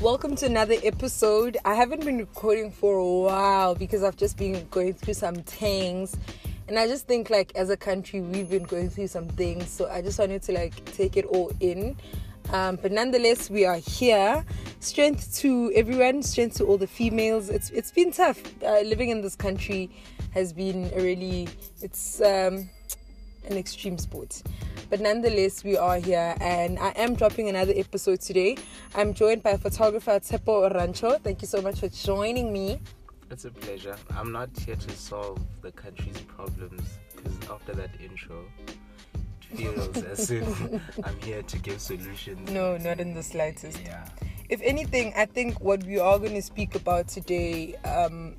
Welcome to another episode. I haven't been recording for a while because I've just been going through some things. And I just think like as a country we've been going through some things. So I just wanted to like take it all in. Um, but nonetheless, we are here. Strength to everyone, strength to all the females. It's it's been tough. Uh, living in this country has been a really it's um, an extreme sport. But nonetheless, we are here, and I am dropping another episode today. I'm joined by photographer Tshepo Rancho. Thank you so much for joining me. It's a pleasure. I'm not here to solve the country's problems because after that intro, it feels as if I'm here to give solutions. No, not in the slightest. Yeah. If anything, I think what we are going to speak about today um,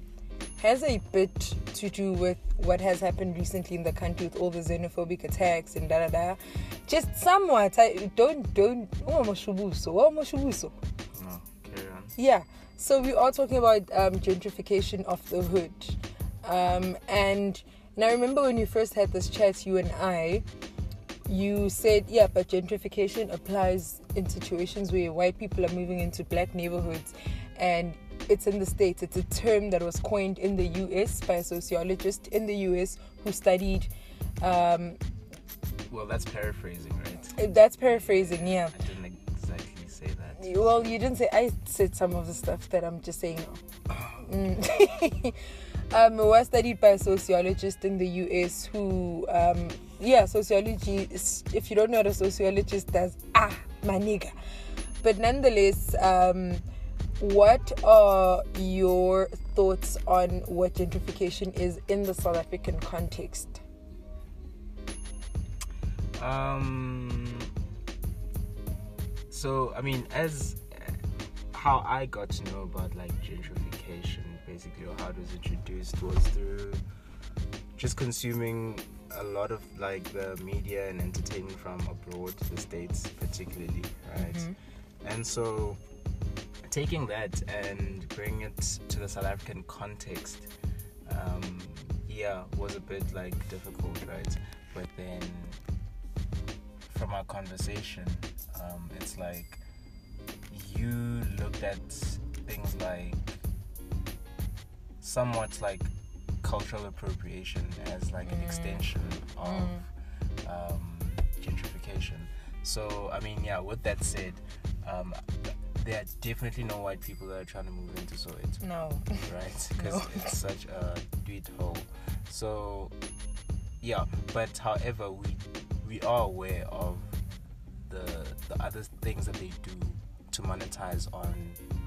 has a bit to do with what has happened recently in the country with all the xenophobic attacks and da da da. Just somewhat. I don't don't. Oh, mashubuso. Oh, mashubuso. No, carry on. Yeah. So we are talking about um, gentrification of the hood, um, and I remember when you first had this chat, you and I, you said, yeah, but gentrification applies in situations where white people are moving into black neighborhoods, and it's in the states. It's a term that was coined in the U.S. by a sociologist in the U.S. who studied. Um, Well, that's paraphrasing, right? that's paraphrasing, yeah. I didn't exactly say that. Well, you didn't say. I said some of the stuff that I'm just saying. Mm. um, it was studied by a sociologist in the US who, um, yeah, sociology. Is, if you don't know what a sociologist does, ah, my nigga. But nonetheless, um, what are your thoughts on what gentrification is in the South African context? Um. So I mean, as how I got to know about like gentrification, basically, or how it was introduced was through just consuming a lot of like the media and entertainment from abroad, the states particularly, right? Mhm. And so taking that and bringing it to the South African context, um, yeah, was a bit like difficult, right? But then from our conversation, um, it's like you looked at things like somewhat like cultural appropriation as like an Mm. extension of Mm. um, gentrification. So, I mean, yeah, with that said, um, there are definitely no white people that are trying to move into Soweto No. right? Because No. it's such a tweet hole. So, yeah. But however, we we are aware of the the other things that they do to monetize on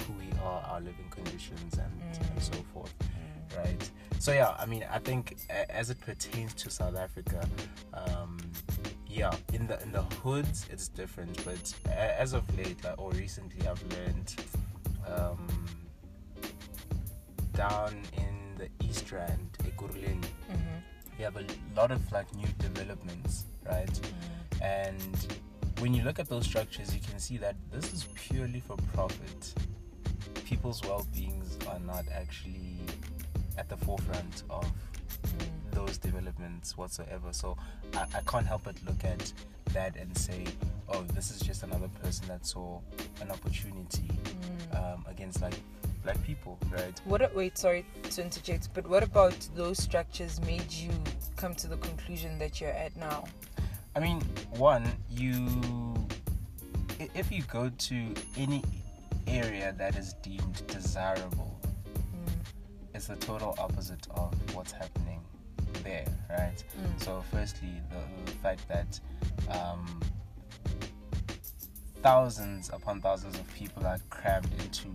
who we are, our living conditions, and, and Mm. so forth, right? So yeah, I mean, I think a- as it pertains to South Africa, um, yeah, in the in the hoods it's different, but as of late, like, or recently, I've learned. Um, down in the East Rand, Ekurhuleni, Mhm. we have a lot of like new developments, right? And when you look at those structures, you can see that this is purely for profit. People's well-beings are not actually at the forefront of. Those developments whatsoever. So I, I can't help but look at that and say, oh, this is just another person that saw an opportunity Mm. um, against like black people, right? What? a- Wait, sorry to interject, but what about those structures made you come to the conclusion that you're at now? I mean, one, you if you go to any area that is deemed desirable, Mm. it's the total opposite of what's happening there, right? Mm. So, firstly, the, the fact that um, thousands upon thousands of people are crammed into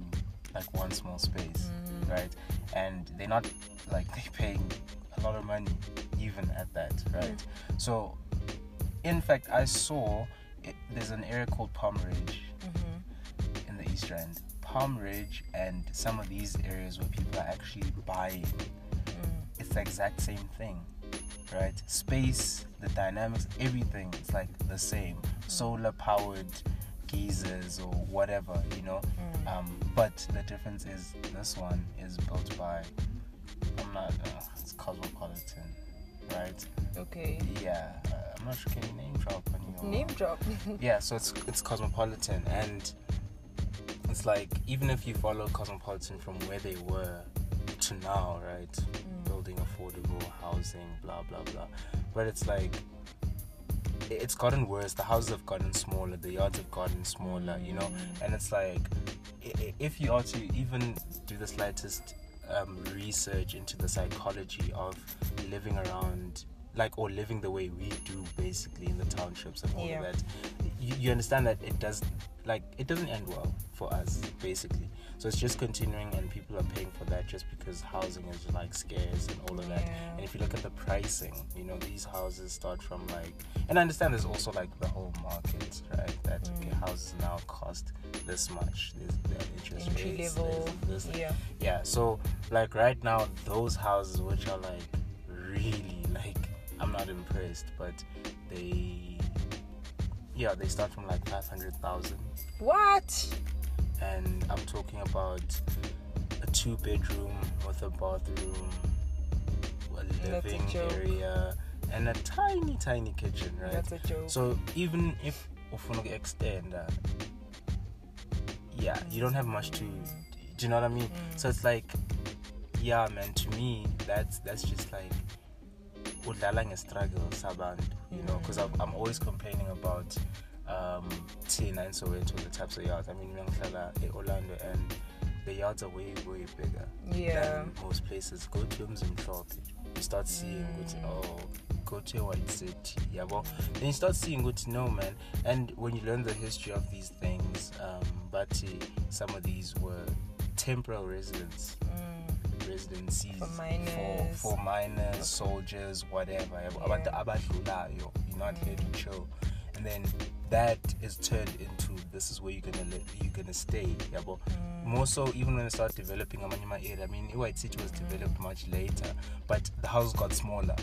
like one small space, Mm. right? And they're not like they're paying a lot of money even at that, right? So, in fact, I saw it, there's an area called Palm Ridge Mhm. in the East Rand. Palm Ridge and some of these areas where people are actually buying, Mm. The exact same thing, right? Space, the dynamics, everything is like the same. Solar powered geysers or whatever, you know. Mm. Um, but the difference is this one is built by, I'm not, uh, it's Cosmopolitan, right? Okay. Yeah, uh, I'm not sure. Can you name drop on your Name drop. Yeah, so it's it's Cosmopolitan and it's like even if you follow Cosmopolitan from where they were to now, right? Mm. Affordable housing, blah blah blah. But it's like it's gotten worse. The houses have gotten smaller, the yards have gotten smaller, you know. And it's like if you are to even do the slightest um, research into the psychology of living around like or living the way we do basically in the townships and all Yeah. of that you, you understand that it does like it doesn't end well for us basically so it's just continuing and people are paying for that just because housing is like scarce and all of that Yeah. and if you look at the pricing you know these houses start from like and i understand there's also like the whole market right that okay Mm. houses now cost this much there's the interest Entry rates level. there's Yeah. yeah so like right now those houses which are like really like i'm not impressed but they yeah they start from like 500000 What? and i'm talking about a two bedroom with a bathroom a That's a living area and a tiny tiny kitchen right That's a joke. so even if ufuna extend uh, yeah you don't have much to do you know what i mean Mm. so it's like yeah man to me that's that's just like udlala ngestruggle sabantu you know because I'm, I'm always complaining about um tina and soweto the types of yards. I mean ngihlala e-orlando and the yards are way way bigger Yeah. than most places. Go to umzimhlophe you start seeing ukuthi oh go to a white city yabo then you start seeing ukuthi no man. And when you learn the history of these things um but some of these were temporary residents. Mm. Residencies For for, minors. soldiers whatever abantu Yeah. abadlulayo you're not here to chill. And then that is turned into this is where you're gonna live you're gonna stay yabo? Mm. More so even when they start developing amanye area i mean white city was developed much later but the house got smaller.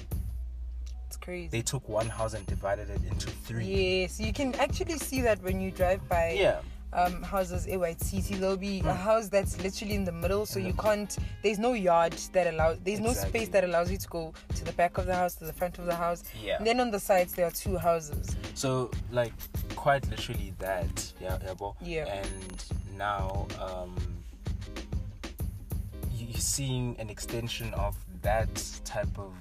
It's crazy. they took one house and divided it into three. Yes, you can actually see that when you drive by. Yeah um, houses City. There'll be a Mm. house that's literally in the middle, so you can't. There's no yard that allows. There's no space that allows you to go to the back of the house, to the front of the house. yeah And then on the sides there are two houses. so like quite literally that yeah. Yeah. and now um you're seeing an extension of that type of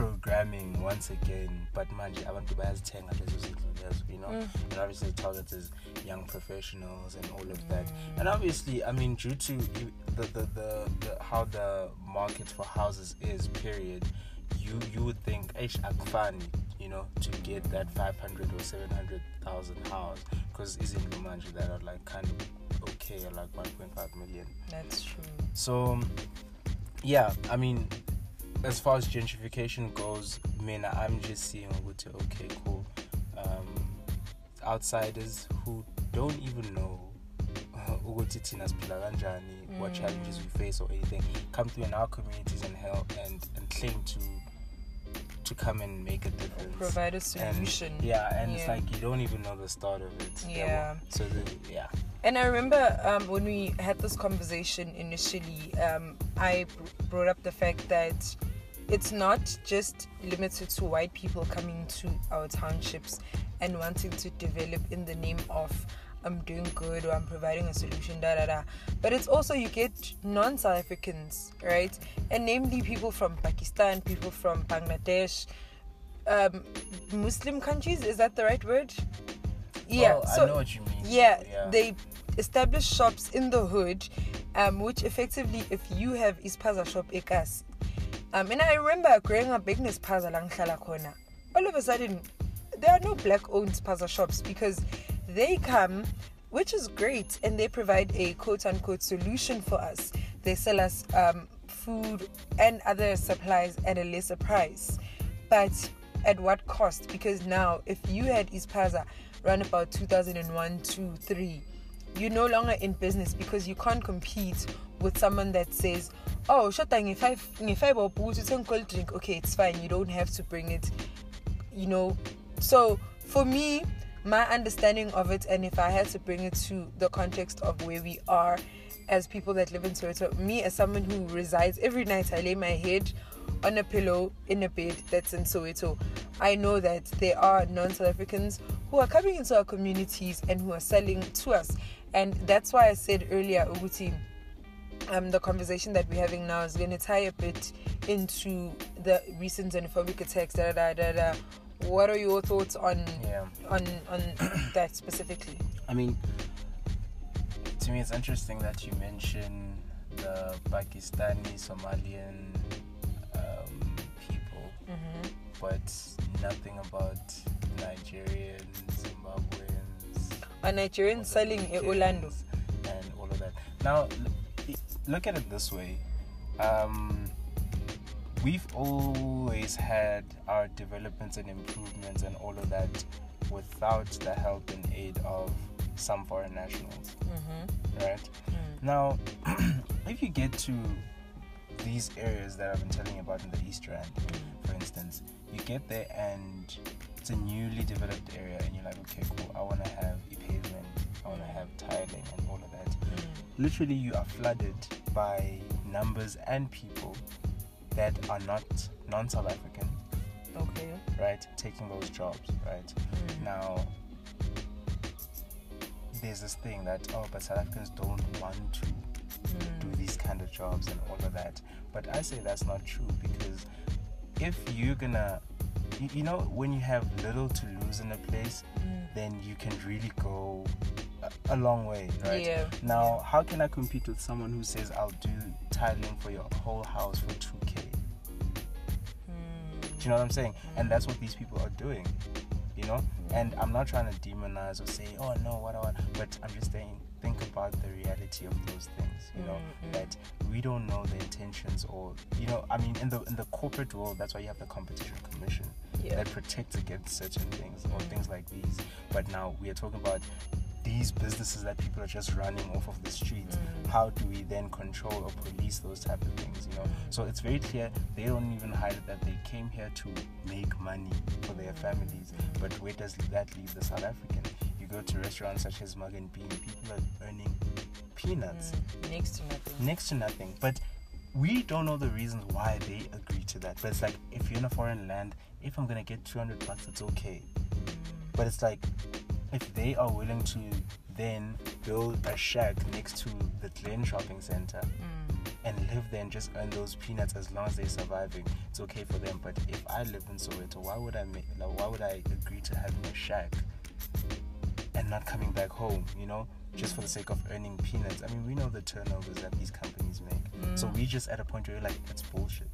programming once again but manje abantu bayazithenga lezo zinto lezo you know Mm. and obviously the target is young professionals and all of that and obviously i mean due to the, the, the, the how the market for houses is period you you would think eish akufani you know to get that 500 or 700,000 house because isn't manje that are like kind of okay or like 1.5 million That's true. so yeah i mean as far as gentrification goes mina i'm just seeing ukuthi okay cool um, outsiders who don't even know ukuthi thina siphila kanjani what Mm. challenges we face or anything come through in our communities and help and and claim to to come and make a difference Provide a and solution. yeah and it's like you don't even know the start of it Yeah. so the, yeah And I remember um, when we had this conversation initially, um, I br- brought up the fact that it's not just limited to white people coming to our townships and wanting to develop in the name of I'm doing good or I'm providing a solution, da da da. But it's also you get non South Africans, right? And namely people from Pakistan, people from Bangladesh, um, Muslim countries. Is that the right word? Yeah. well, so i know what you mean yeah, they establish shops in the hood, um, which effectively, if you have ispaza shop ekas, um, and I remember growing up big ispaza lang hlala corner. All of a sudden, there are no black-owned spaza shops because they come, which is great, and they provide a quote-unquote solution for us. They sell us um, food and other supplies at a lesser price, but at what cost? Because now, if you had ispaza around about 2001, 2, 3, you're no longer in business because you can't compete with someone that says, "Oh, shota obhuti uthenge cold drink." Okay, it's fine. You don't have to bring it. You know. So for me, my understanding of it, and if I had to bring it to the context of where we are as people that live in Soweto, me as someone who resides every night, I lay my head on a pillow in a bed that's in Soweto, I know that there are non-South Africans who are coming into our communities and who are selling to us, and that's why I said earlier, Uguti, um, the conversation that we're having now is going to tie a bit into the recent xenophobic attacks. Da, da, da, da. What are your thoughts on Yeah. on on that specifically? I mean, to me, it's interesting that you mention the Pakistani, Somalian Mm-hmm. but nothing about Nigerian, Zimbabweans, A Nigerian selling in Orlando. and all of that. Now, look at it this way. Um, we've always had our developments and improvements and all of that without the help and aid of some foreign nationals, Mm-hmm. right? Now, if you get to these areas that I've been telling you about in the East Rand, for instance, you get there and it's a newly developed area, and you're like, okay, cool, I want to have a pavement, I want to have tiling, and all of that. Mm. Literally, you are flooded by numbers and people that are not non South African, Okay. right, taking those jobs, right? Mm. Now, there's this thing that, oh, but South Africans don't want to kind of jobs and all of that. But I say that's not true because if you're gonna, you, know, when you have little to lose in a place, mm. then you can really go a, a long way, right? Yeah. Now, how can I compete with someone who says I'll do tiling for your whole house for 2k? Hmm. Do you know what I'm saying? And hmm. that's what these people are doing, you know? And I'm not trying to demonize or say, oh no, what, what, but I'm just saying, think about the reality of those things, you know? Mm-hmm. That we don't know the intentions or, you know, I mean, in the in the corporate world, that's why you have the competition commission Yeah. that protects against certain things or mm-hmm. things like these. But now we are talking about these businesses that people are just running off of the streets. Mm. How do we then control or police those type of things? You know, mm. so it's very clear they don't even hide that they came here to make money for their mm. families. But where does that leave the South African? You go to restaurants such as Mug and Bean, people are earning peanuts mm, Next to nothing. next to nothing. But we don't know the reasons why they agree to that. But it's like if you're in a foreign land, if I'm gonna get 200 bucks, it's okay. Mm. But it's like if they are willing to then build a shack next to the Glen shopping center mm. and live there and just earn those peanuts as long as they're surviving, it's okay for them. But if I live in Soweto, why would I make? Like, why would I agree to having a shack and not coming back home? You know, just for the sake of earning peanuts. I mean, we know the turnovers that these companies make, so mm. we just at a point where we're like, it's bullshit.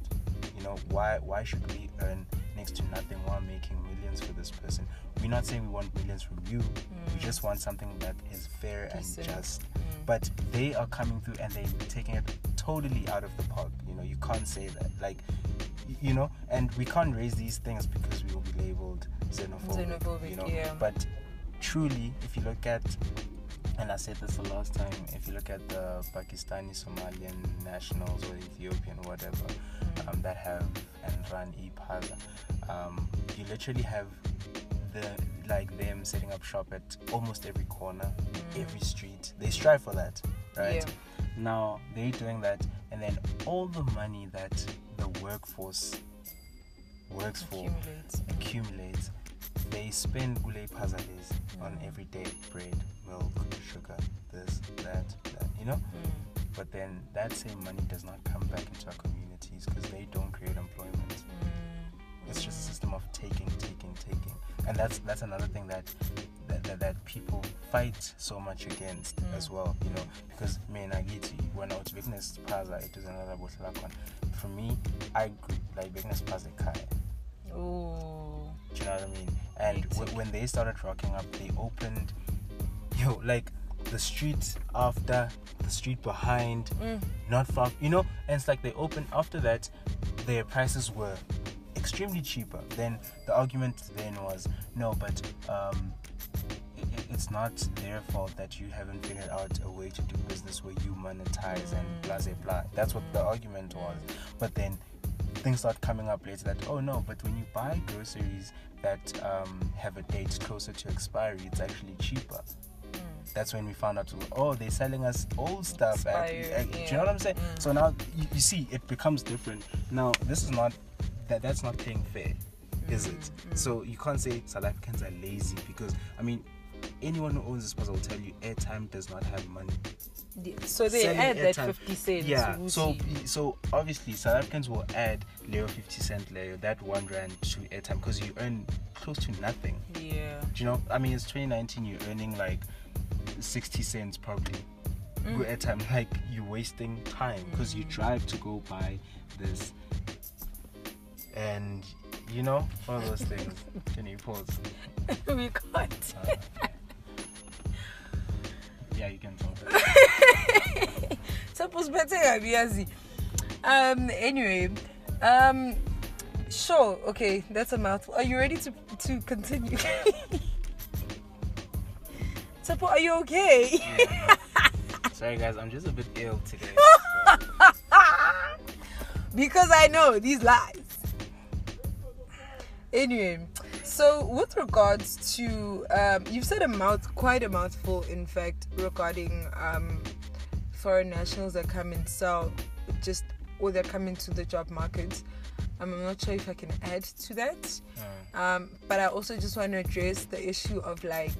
You know, why why should we earn next to nothing while making millions for this person? We're not saying we want millions from you. We just mm. want something that is fair and just. Mm. But they are coming through and they're taking it totally out of the park. You know, you can't say that. Like, you know, and we can't raise these things because we will be labeled xenophobic. Xenophobic, you know, yeah. but truly, if you look at and I said this the last time, if you look at the Pakistani Somalian nationals or Ethiopian, whatever, um, that have and run e-Paza, um, you literally have the like them setting up shop at almost every corner, every street. They strive for that, right? Yeah. Now they're doing that, and then all the money that the workforce works for Accumulates. They spend gule pazales on mm. everyday bread, milk, sugar, this, that, that, you know? Mm. But then that same money does not come back into our communities because they don't create employment. Mm. It's just a system of taking, taking, taking, and that's that's another thing that that, that, that people fight so much against as well. You know, because me and Agiti, when I was Bigness Plaza, it was another Botlakon. For me, I grew like Bigness Plaza Kai. Oh. Do you know what I mean? And w- when they started rocking up, they opened, yo, like the street after, the street behind, mm. not far, you know. And it's like they opened after that, their prices were extremely cheaper. Then the argument then was, no, but um, i- i- it's not their fault that you haven't figured out a way to do business where you monetize and mm. blah blah blah. That's what the mm. argument was. But then things start coming up later that oh no, but when you buy groceries that um, have a date closer to expiry, it's actually cheaper. that's when we found out oh they're selling us old stuff at, Expired, at- do you know what i'm saying? Mm. so now you, you see it becomes different. Now this is not that that's not paying fair is it? Mm, so you can't say south africans are lazy because i mean anyone who owns this puzzle will tell you airtime does not have money So they Selling add that airtime. 50 cents. yeah so so obviously south africans will add leo 50 cent leo that one rand to airtime because you earn close to nothing yeah. do you know i mean it's 2019 you're earning like 60 cents probably Mm. go airtime like you're wasting time because you drive to go buy this and you know all those things can you pause we can't. Yeah you can talk Suppose better yazi. Um. Anyway. Um. Sure. Okay. That's a mouthful. Are you ready to to continue? Sapo, are you okay? Yeah. sorry guys i'm just a bit ill today because I know these lies. Anyway, so with regards to um, you've said a mouth, quite a mouthful, in fact, regarding um, foreign nationals that come and sell, just or that come into the job market. Um, I'm not sure if I can add to that, Uh, um, but I also just want to address the issue of like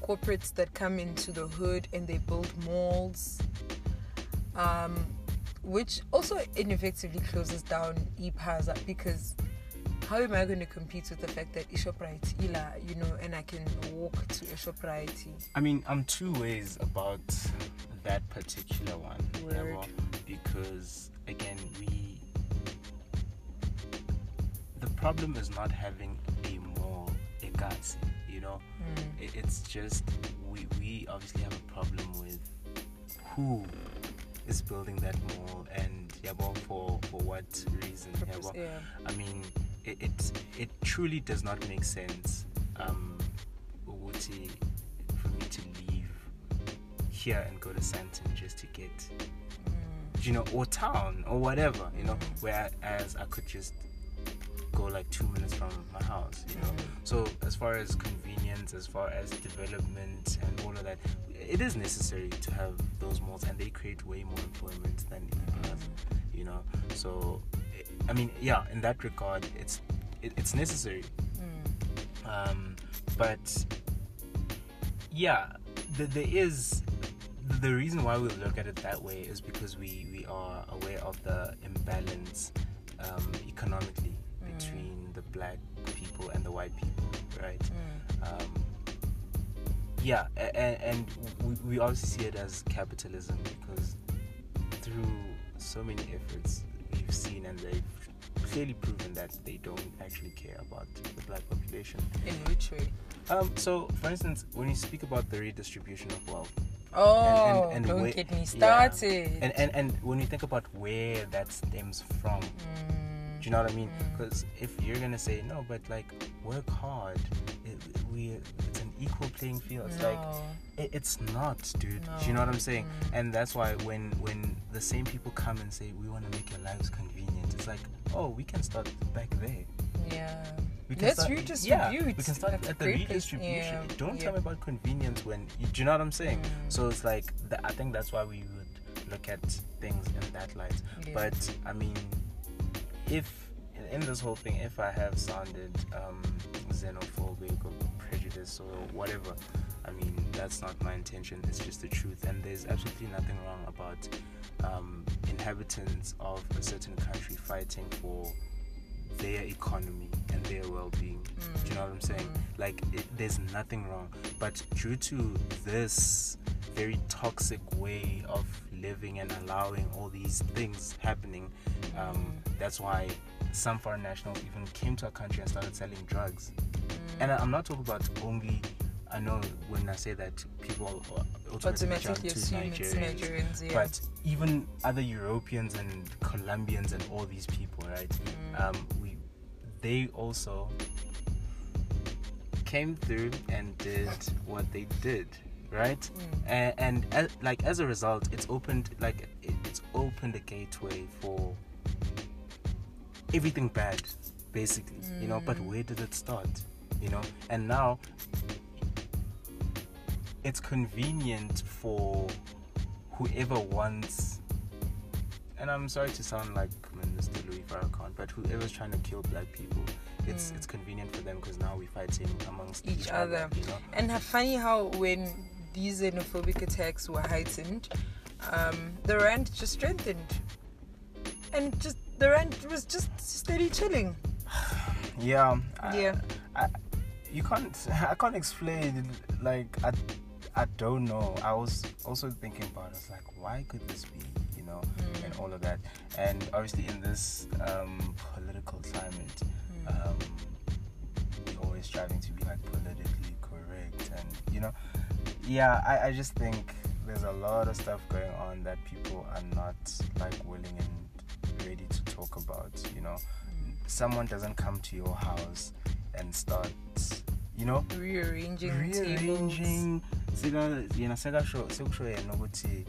corporates that come into the hood and they build malls. Um, which also ineffectively closes down e-Paza because how am I going to compete with the fact that Ishoprite Ila, you know, and I can walk to Ishoprite? i mean i'm two ways about that particular one Word. because again we the problem is not having a mall ekatsi you know Mm. it's just we we obviously have a problem with who is building that mall and yabo for for what reason Purpose, yabo. yeah. I mean it, it it truly does not make sense um ukuthi for me to leave here and go to Sandton just to get Mm. you know or town or whatever you know whereas I could just go like two minutes from my house you know Mm. so as far as convenience as far as development and all of that it is necessary to have those malls and they create way more employment than e-plus you know so i mean yeah in that regard it's it, it's necessary Mm. um but yeah th- there is the reason why we look at it that way is because we we are aware of the imbalance um, economically Mm. between the black people and the white people right Mm. um, yeah and, and we, we obviously see it as capitalism because through so many efforts we've seen and they've clearly proven that they don't actually care about the black population In which way? um, so for instance when you speak about the redistribution of wealth Oh, and don't where- get me yeah. started. and, and and when you think about where that stems from Mm. do you know what I mean? Mm. Because if you're gonna say no, but like work hard, it, we it's an equal playing field. It's like it, it's not, dude. No. Do you know what I'm saying? Mm. And that's why when when the same people come and say we want to make your lives convenient, it's like oh we can start back there. Yeah. We can Let's start, redistribute. Yeah, we can start at the redistribution. yeah, Don't yeah. tell me about convenience when you, do you know what I'm saying? Mm. So it's like th- I think that's why we would look at things in that light. Yeah. But I mean, if in, in this whole thing, if I have sounded um, xenophobic or prejudiced or whatever, I mean that's not my intention. It's just the truth, and there's absolutely nothing wrong about um, inhabitants of a certain country fighting for their economy and their well-being. Do you know what I'm saying? Mm. Like, it, there's nothing wrong. But due to this very toxic way of living and allowing all these things happening, um, that's why some foreign nationals even came to our country and started selling drugs. And I'm not talking about only. I know when I say that people automatically assume it's Nigerians, Nigerians, yeah. but even other Europeans and Colombians and all these people, right? Mm. Um, we, they also came through and did what they did, right? Mm. And, and as, like as a result, it's opened like it, it's opened a gateway for everything bad, basically, you know. But Mm. where did it start? You know, and now it's convenient for whoever wants. And I'm sorry to sound like Minister Louis Farrakhan, but whoever's trying to kill black people, it's Mm. it's convenient for them because now we're fighting amongst Each other. You know. And funny how when these xenophobic attacks were heightened, um, the rand just strengthened, and just the rand was just steady chilling. Yeah. I- Yeah. I, you can't. I can't explain. Like I, I don't know. I was also thinking about. It. I like, why could this be? You know, Mm. and all of that. And obviously, in this um, political climate, um, we're always striving to be like politically correct, and you know, yeah. I, I just think there's a lot of stuff going on that people are not like willing and ready to talk about. You know, someone doesn't come to your house and start, you know, Rearranging, rearranging. yena sekusho yena ukuthi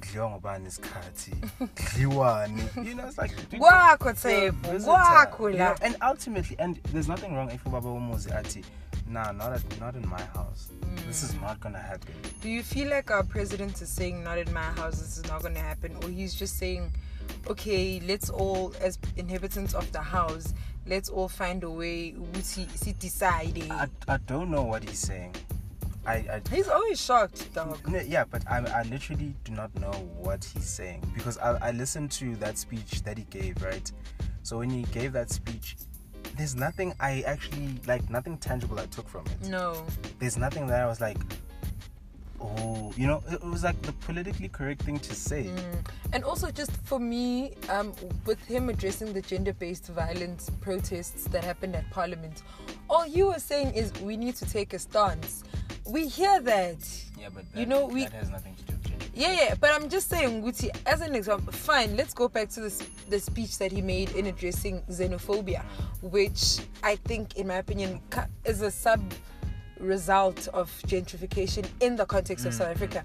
kudliwa ngobani isikhathi? Kudliwani? You know it's like Kwakho you're a Tshepo, visitor, kwakho la. and ultimately and there's nothing wrong if ubaba umuzi athi nah not at, not in my house. This is hmm. not gonna happen. Do you feel like our president is saying, not in my house, this is not going to happen? Or he's just saying, okay, let's all, as inhabitants of the house, let's all find a way to decide. I, I don't know what he's saying I, I He's always shocked, dog. Yeah, but I, I literally do not know what he's saying because I, I listened to that speech that he gave, right? So when he gave that speech, there's nothing I actually like, nothing tangible I took from it. No. There's nothing that I was like, oh, you know, it was like the politically correct thing to say. Mm. And also, just for me, um, with him addressing the gender based violence protests that happened at Parliament, all you were saying is we need to take a stance. We hear that. Yeah, but You know, we- that has nothing to do with gender. Yeah, yeah, but I'm just saying, Guti, as an example, fine, let's go back to this, the speech that he made in addressing xenophobia, which I think, in my opinion, is a sub result of gentrification in the context of South mm. Africa.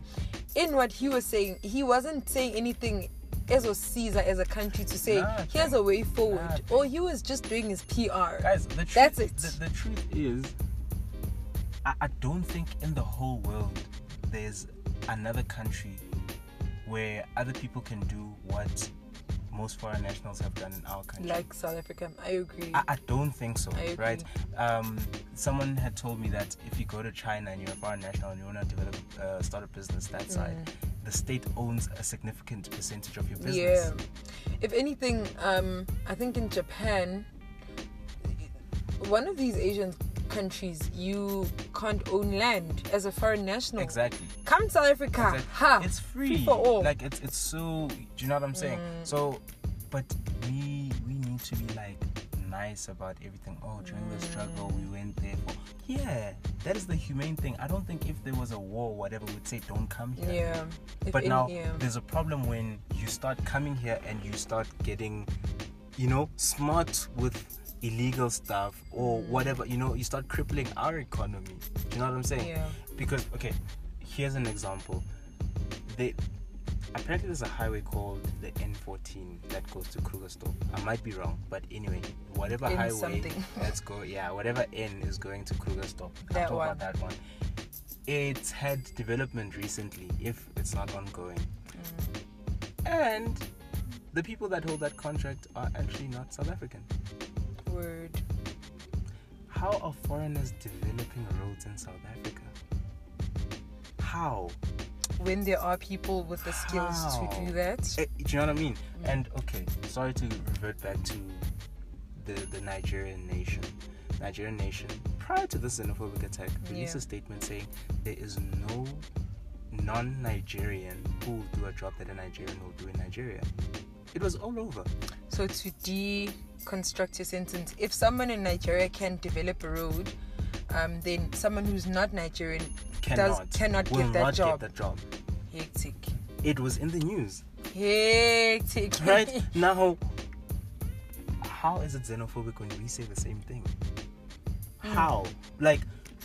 In what he was saying, he wasn't saying anything as a Caesar as a country to say, here's a way forward. Nothing. Or he was just doing his PR. Guys, the truth, That's it. The, the truth is, I, I don't think in the whole world there's another country where other people can do what most foreign nationals have done in our country. Like South Africa. I agree. I, I don't think so, right? Um, someone had told me that if you go to China and you're a foreign national and you want to develop, uh, start a business that side, the state owns a significant percentage of your business. Yeah. If anything, um, I think in Japan, one of these Asian countries, you can't own land as a foreign national. Exactly. Come to South Africa, Exact- ha! It's free. for all. Like it's it's so. Do you know what I'm saying? Mm. So, but we we need to be like nice about everything. Oh, during the struggle, we went there for. Yeah, that is the humane thing. I don't think if there was a war, or whatever, we'd say don't come here. yeah. But now yeah. there's a problem when you start coming here and you start getting, you know, smart with illegal stuff or mm. whatever. You know, you start crippling our economy. You know what I'm saying? Yeah. Because okay, here's an example. They apparently there's a highway called the N14 that goes to Krugersdorp. I might be wrong, but anyway, whatever N highway, something. let's go. Yeah, whatever N is going to Krugersdorp. That talk one. about that one. It's had development recently, if it's not ongoing. Mm. And the people that hold that contract are actually not South African. Word. How are foreigners developing roads in South Africa? How? When there are people with the skills How? to do that. Eh, do you know what I mean? And okay, sorry to revert back to the the Nigerian nation. Nigerian nation, prior to this xenophobic attack, released Yeah. a statement saying there is no non-Nigerian who will do a job that a Nigerian will do in Nigeria. It was all over. So to deconstruct your sentence, if someone in Nigeria can develop a road, um, then someone who's not Nigerian Cannot, does cannot get that not job. Get job. Hectic. It was in the news. Hectic. right now how is it xenophobic when we say the same thing how like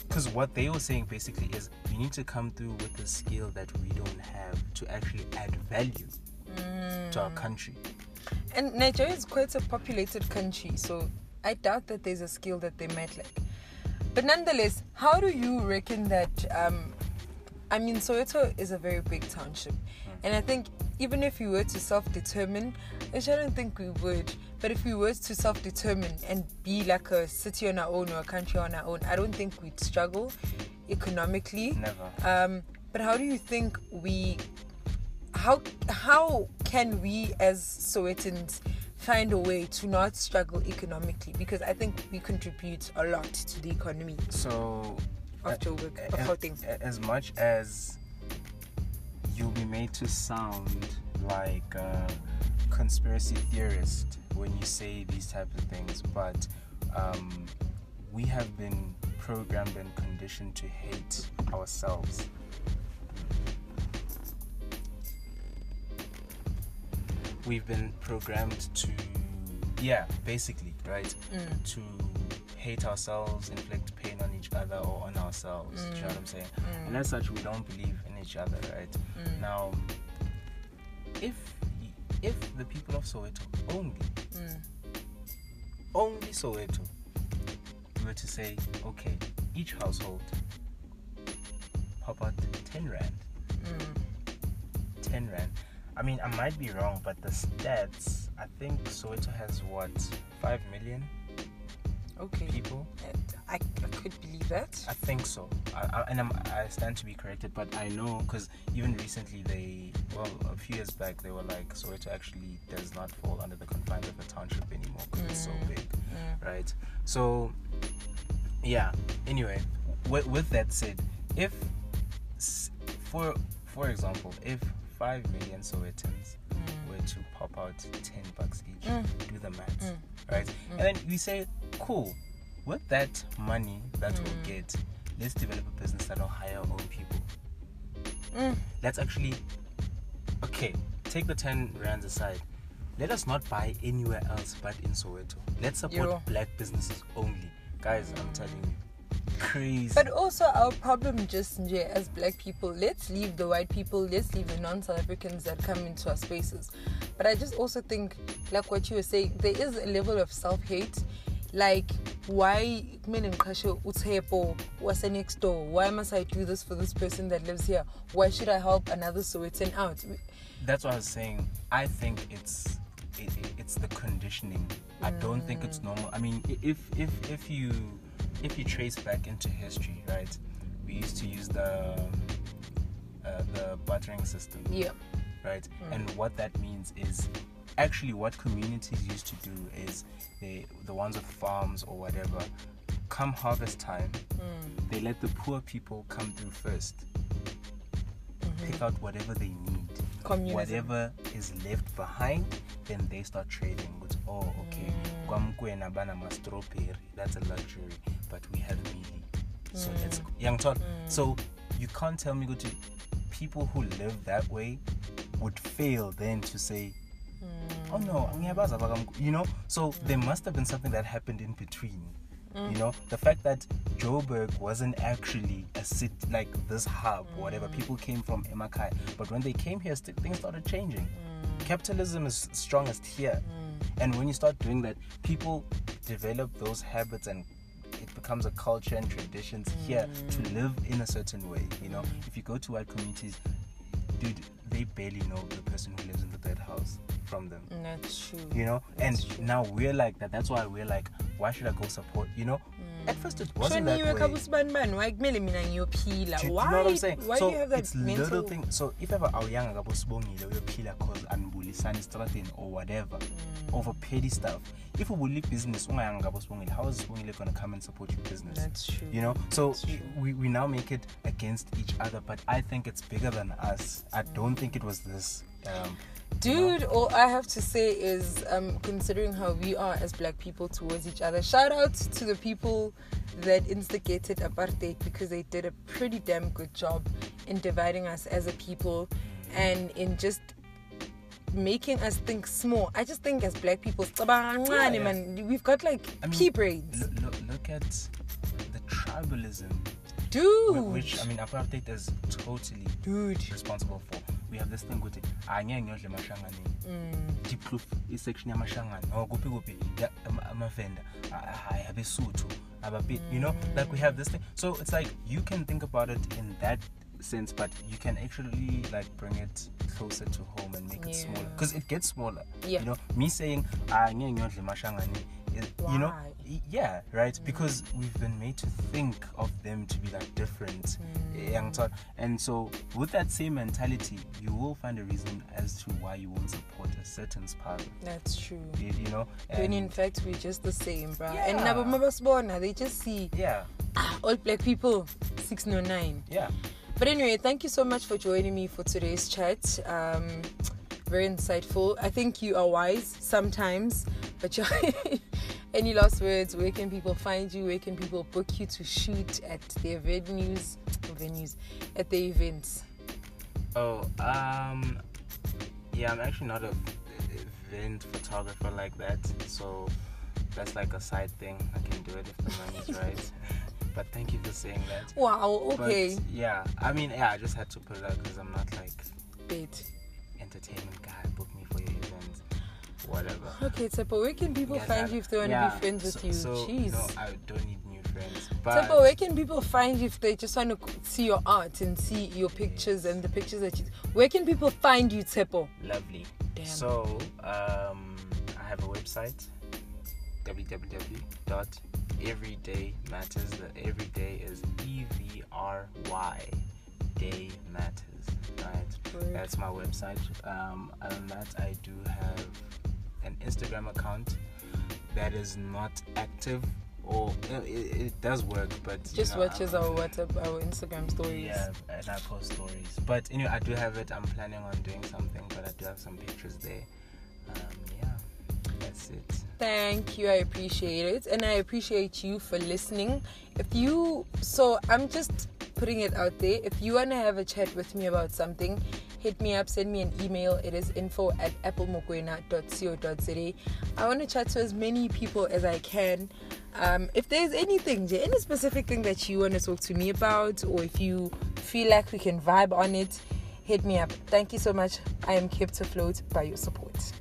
because what they were saying basically is you need to come through with a skill that we don't have to actually add value to our country And Nigeria is quite a populated country, so I doubt that there's a skill that they might like. But nonetheless, how do you reckon that um, I mean, Soweto is a very big township, and I think even if we were to self-determine, which I don't think we would, but if we were to self-determine and be like a city on our own or a country on our own, I don't think we'd struggle economically. Never. Um, but how do you think we? How how can we as Sowetans find a way to not struggle economically? Because I think we contribute a lot to the economy So, of a- Joburg, a- of a- as much as you'll be made to sound like a conspiracy theorist when you say these types of things, but um, we have been programmed and conditioned to hate ourselves. We've been programmed to, yeah, basically, right? Mm. To hate ourselves, inflict pain on each other or on ourselves. Do you know what I'm saying? Mm. And as such, we don't believe in each other, right? Now, if if the people of Soweto only, Mm. only Soweto, were to say, okay, each household pop out 10 rand, Mm. 10 rand. I mean, I might be wrong, but the stats, I think Soweto has what, 5 million Okay. people? I, I could believe that. I think so, I, I, and I'm, I stand to be corrected, but I know because even recently they, well, a few years back they were like Soweto actually does not fall under the confines of a township anymore because it's so Mm. big, Mm. right? So, yeah. Anyway, with, with that said, if for for example, if five million Sowetans Mm. were to pop out ten bucks each, Mm. do the math, Mm. right? And then we say, cool. With that money that we'll get, let's develop a business that'll hire our own people. Mm. Let's actually, okay, take the 10 rands aside. Let us not buy anywhere else but in Soweto. Let's support Yo. black businesses only. Guys, I'm telling you. Crazy. But also our problem just nje, as black people, let's leave the white people, let's leave the non-South Africans that come into our spaces. But I just also think, like what you were saying, there is a level of self-hate. Like, why kumele ngiqhashe uThepo wase next door? Why must I do this for this person that lives here? Why should I help another Sowetan out? That's what I was saying. I think it's it, it- it's the conditioning. I don't think it's mm. normal. I mean, if if if you if you trace back into history, right? We used to use the uh, the bartering system. Yeah. right? And what that means is actually what communities used to do is they the ones with farms or whatever come harvest time Mm. they let the poor people come through 1st pick out whatever they need Communism. whatever is left behind then they start trading with oh okay strawberry that's a luxury but we have mealy so mm. let's young ton. Mm. So you can't tell me go to people who live that way would fail then to say mm. oh no ngiyabazi abakamk-" you know? So there must have been something that happened in between you know? The fact that joburg wasn't actually a city like this hub whatever people came from emakai but when they came here things started changing. Capitalism is strongest here. And when you start doing that people develop those habits and it becomes a culture and traditions here to mm. live in a certain way you know? If you go to white communities dude they barely know the person who lives in the third house from them Mm, That's true. you know That's and true. now we're like that that's why we're like why should i go support you know at first it wasn't that Shoniwe way kabusibani why kumele mina ngiyophila? do, do you Why? know what I'm saying? Why so do you have that it's mental? little things. So if ever awuyanga ngabo sibongile uyophila cause anibulisani estradeni or whatever Mm. over petty stuff. If business ungayanga ngabo sibongile, how is sibongile gonna come and support your business? That's true. You know, so we, we now make it against each other, but I think it's bigger than us. I don't think it was this. Um? Dude, all I have to say is, um, considering how we are as black people towards each other, shout out to the people that instigated apartheid because they did a pretty damn good job in dividing us as a people and in just making us think small. I just think as black people, kancane, yeah. man, we've got like I mean, pea brains. Look, look, look at the tribalism, Dude. which I mean, apartheid is totally Dude. responsible for. We have this thing ukuthi angeke ngiyodla emashangane. Mm. Diepkloof isection yamashangane. Oh kuphi kuphi ya ama- amavenda. Hayi abesuthu, abapi. You know, like we have this thing. So it's like you can think about it in that sense, but you can actually like bring it closer to home and make it Yeah. smaller because it gets smaller. Yeah. You know, me saying ah ngeke ngiyodla amashangani, is- you know, yeah, right? Because we've been made to think of them to be like different. Mm. young child. And so, with that same mentality, you will find a reason as to why you won't support a certain spouse. That's true. You, you know, When in fact we're just the same, bruh. And Yeah. nabo mabasibona, they just see yeah, ah, all black people, 609. yeah. But anyway, thank you so much for joining me for today's chat. Um, very insightful. I think you are wise sometimes, but you're. Any last words? Where can people find you? Where can people book you to shoot at their venues? Venues at the events. Oh, um, yeah, I'm actually not a event photographer like that, so that's like a side thing. I can do it if the money's right. But thank you for saying that. Wow. But, Okay. yeah, I mean, yeah, I just had to put it out because I'm not like Bait. entertainment guy. Book whatever. Okay, Tshepo, where can people Yes, find I- you if they want to yeah, be friends with so, you? So, Jeez. no, I don't need new friends. But Tshepo, where can people find you if they just want to see your art and see your pictures and the pictures that you? Where can people find you, Tshepo? lovely. Damn. So, um, I have a website www.everydaymatters. The everyday is E V R Y day matters. Right. Word. That's my website. Um, other than that, I do have an Instagram account that is not active. Or it, it, does work, but Just know, watches our WhatsApp, our Instagram stories. yeah, and I post stories. But anyway, I do have it. I'm planning on doing something, but I do have some pictures there. Um, yeah, that's it. Thank you. I appreciate it. And I appreciate you for listening. If you, so I'm just putting it out there. If you want to have a chat with me about something, hit me up, send me an email. It is info at applemokwena.co.za. I want to chat to as many people as I can. Um, if there's anything, any specific thing that you want to talk to me about, or if you feel like we can vibe on it, hit me up. Thank you so much. I am kept afloat by your support.